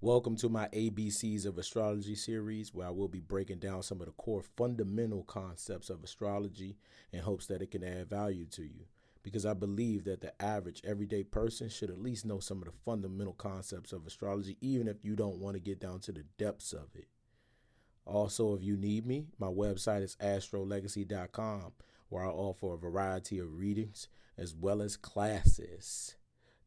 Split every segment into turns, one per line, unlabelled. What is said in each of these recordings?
Welcome to my ABCs of Astrology series, where I will be breaking down some of the core fundamental concepts of astrology in hopes that it can add value to you. Because I believe that the average everyday person should at least know some of the fundamental concepts of astrology, even if you don't want to get down to the depths of it. Also, if you need me, my website is astrolegacy.com, where I offer a variety of readings as well as classes.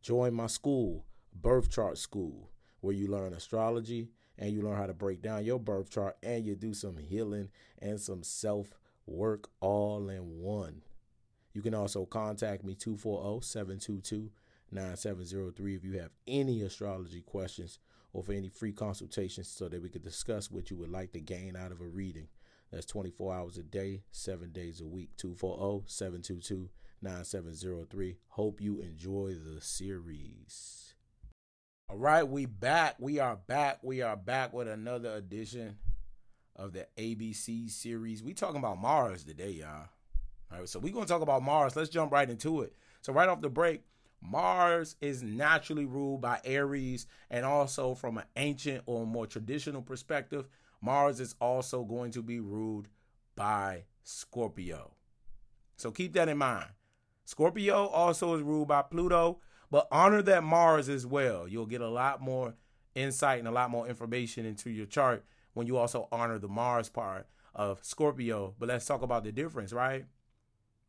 Join my school, Birth Chart School where you learn astrology and you learn how to break down your birth chart and you do some healing and some self work all in one. You can also contact me 240 722 9703 if you have any astrology questions or for any free consultations so that we could discuss what you would like to gain out of a reading. That's 24 hours a day, seven days a week. 240 722 9703. Hope you enjoy the series. All right, we back. We are back. We are back with another edition of the ABC series. We talking about Mars today, y'all. All right, so we're gonna talk about Mars. Let's jump right into it. So right off the break, Mars is naturally ruled by Aries, and also from an ancient or more traditional perspective, Mars is also going to be ruled by Scorpio. So keep that in mind. Scorpio also is ruled by Pluto, but honor that Mars as well. You'll get a lot more insight and a lot more information into your chart when you also honor the Mars part of Scorpio. But let's talk about the difference, right?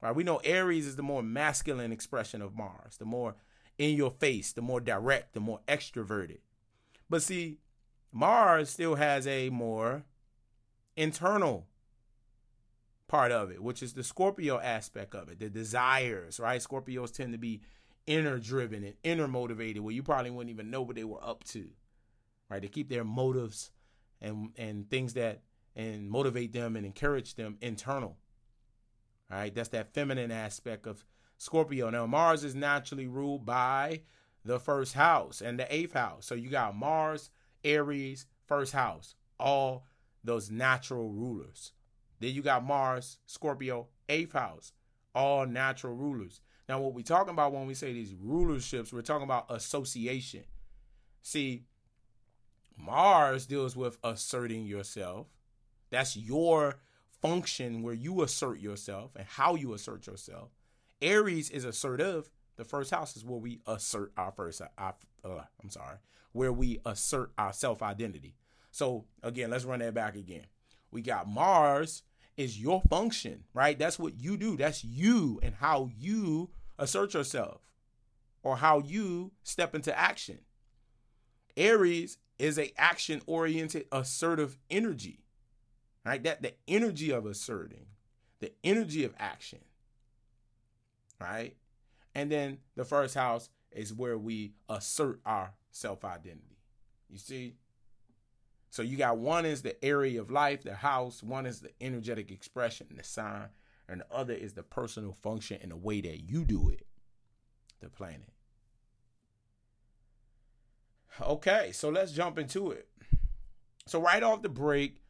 Right. We know Aries is the more masculine expression of Mars, the more in your face, the more direct, the more extroverted. But see, Mars still has a more internal part of it, which is the Scorpio aspect of it, the desires, right? Scorpios tend to be inner driven and inner motivated where you probably wouldn't even know what they were up to right they keep their motives and and things that and motivate them and encourage them internal right that's that feminine aspect of scorpio now mars is naturally ruled by the first house and the eighth house so you got mars aries first house all those natural rulers then you got mars scorpio eighth house all natural rulers now, what we're talking about when we say these rulerships, we're talking about association. See, Mars deals with asserting yourself. That's your function where you assert yourself and how you assert yourself. Aries is assertive. The first house is where we assert our first, uh, I'm sorry, where we assert our self identity. So, again, let's run that back again. We got Mars is your function, right? That's what you do. That's you and how you assert yourself or how you step into action. Aries is a action oriented assertive energy. Right? That the energy of asserting, the energy of action. Right? And then the first house is where we assert our self-identity. You see? So you got one is the area of life, the house, one is the energetic expression, the sign, and the other is the personal function and the way that you do it, the planet. Okay, so let's jump into it. So, right off the break,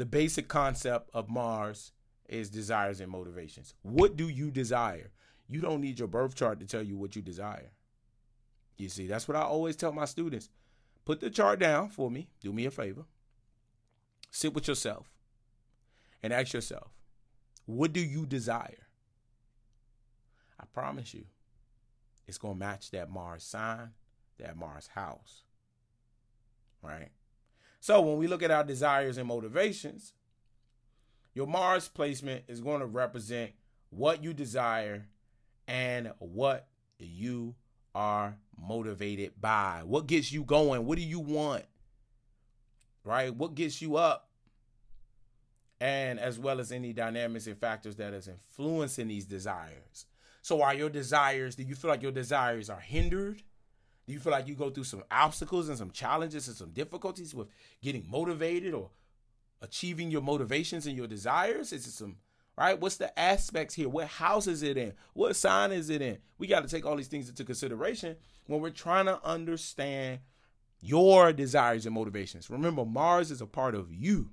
the basic concept of Mars is desires and motivations. What do you desire? You don't need your birth chart to tell you what you desire. You see, that's what I always tell my students. Put the chart down for me. Do me a favor. Sit with yourself and ask yourself, what do you desire? I promise you, it's going to match that Mars sign, that Mars house. Right? So when we look at our desires and motivations, your Mars placement is going to represent what you desire and what you are motivated by? What gets you going? What do you want? Right? What gets you up? And as well as any dynamics and factors that is influencing these desires. So are your desires, do you feel like your desires are hindered? Do you feel like you go through some obstacles and some challenges and some difficulties with getting motivated or achieving your motivations and your desires? Is it some right? What's the aspects here? What house is it in? What sign is it in? We got to take all these things into consideration when we're trying to understand your desires and motivations. Remember, Mars is a part of you.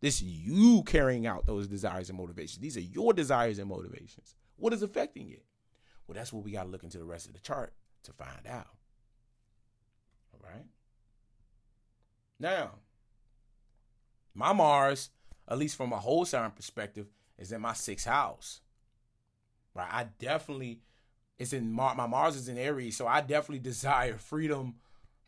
This you carrying out those desires and motivations. These are your desires and motivations. What is affecting it? Well, that's what we got to look into the rest of the chart to find out. All right. Now, my Mars, at least from a whole sign perspective, is in my sixth house. Right. I definitely it's in Mar- my Mars is in Aries, so I definitely desire freedom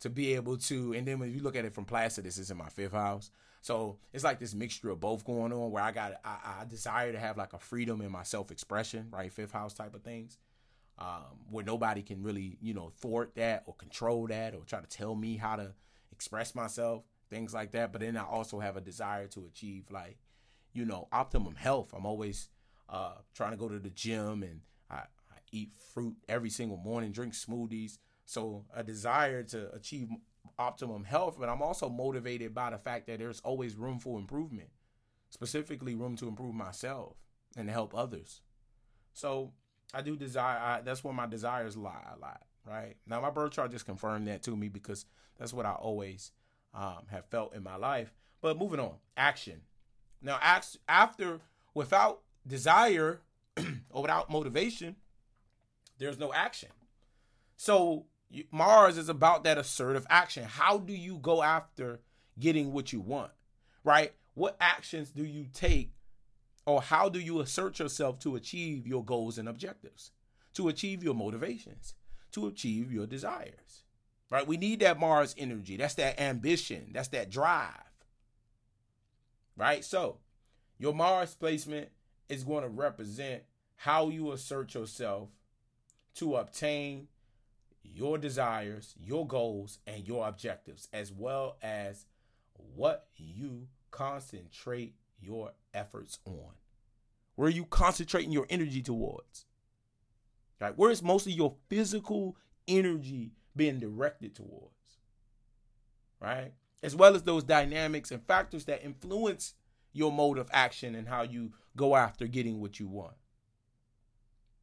to be able to. And then when you look at it from Placidus, it's in my fifth house. So it's like this mixture of both going on where I got I, I desire to have like a freedom in my self expression, right? Fifth house type of things. Um, where nobody can really, you know, thwart that or control that or try to tell me how to express myself, things like that. But then I also have a desire to achieve like, you know, optimum health. I'm always uh, trying to go to the gym and I, I eat fruit every single morning, drink smoothies. So a desire to achieve optimum health, but I'm also motivated by the fact that there's always room for improvement, specifically room to improve myself and help others. So I do desire. I, that's where my desires lie a lot. Right now, my birth chart just confirmed that to me because that's what I always um, have felt in my life. But moving on, action. Now, after without desire or without motivation, there's no action. So Mars is about that assertive action. How do you go after getting what you want? Right? What actions do you take or how do you assert yourself to achieve your goals and objectives? To achieve your motivations, to achieve your desires. Right? We need that Mars energy. That's that ambition, that's that drive. Right? So, your Mars placement is going to represent how you assert yourself to obtain your desires, your goals, and your objectives, as well as what you concentrate your efforts on. Where are you concentrating your energy towards? Right? Where is most of your physical energy being directed towards? Right? As well as those dynamics and factors that influence your mode of action and how you go after getting what you want.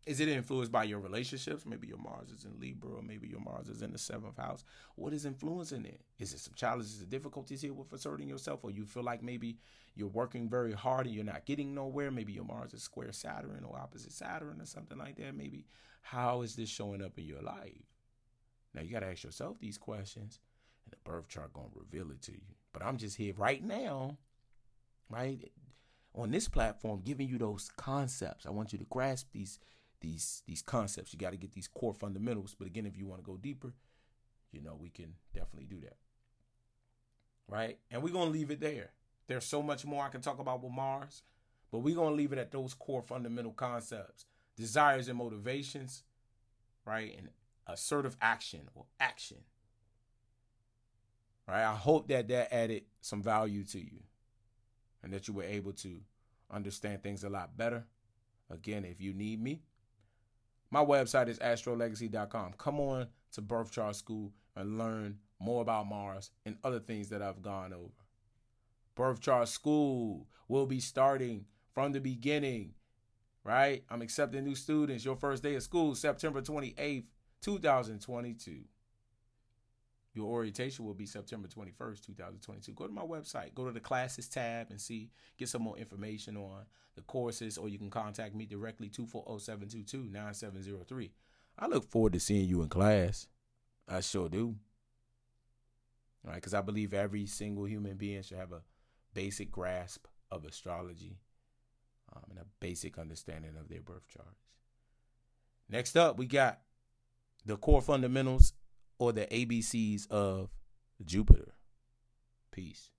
Is it influenced by your relationships? Maybe your Mars is in Libra, or maybe your Mars is in the seventh house. What is influencing it? Is it some challenges and difficulties here with asserting yourself, or you feel like maybe you're working very hard and you're not getting nowhere? Maybe your Mars is square Saturn or opposite Saturn or something like that. Maybe how is this showing up in your life? Now you got to ask yourself these questions, and the birth chart gonna reveal it to you. But I'm just here right now, right on this platform, giving you those concepts. I want you to grasp these these these concepts. You got to get these core fundamentals. But again, if you want to go deeper, you know, we can definitely do that. Right? And we're gonna leave it there. There's so much more I can talk about with Mars, but we're gonna leave it at those core fundamental concepts, desires and motivations, right? And assertive action or action. Right? I hope that that added some value to you and that you were able to understand things a lot better. Again, if you need me, my website is astrolegacy.com. Come on to Birth Chart School and learn more about Mars and other things that I've gone over. Birth Chart School will be starting from the beginning, right? I'm accepting new students. Your first day of school, September 28th, 2022. Your orientation will be September 21st, 2022. Go to my website, go to the classes tab and see, get some more information on the courses, or you can contact me directly 240-722-9703. I look forward to seeing you in class. I sure do. All right, because I believe every single human being should have a basic grasp of astrology um, and a basic understanding of their birth charts. Next up, we got the core fundamentals or the ABCs of Jupiter. Peace.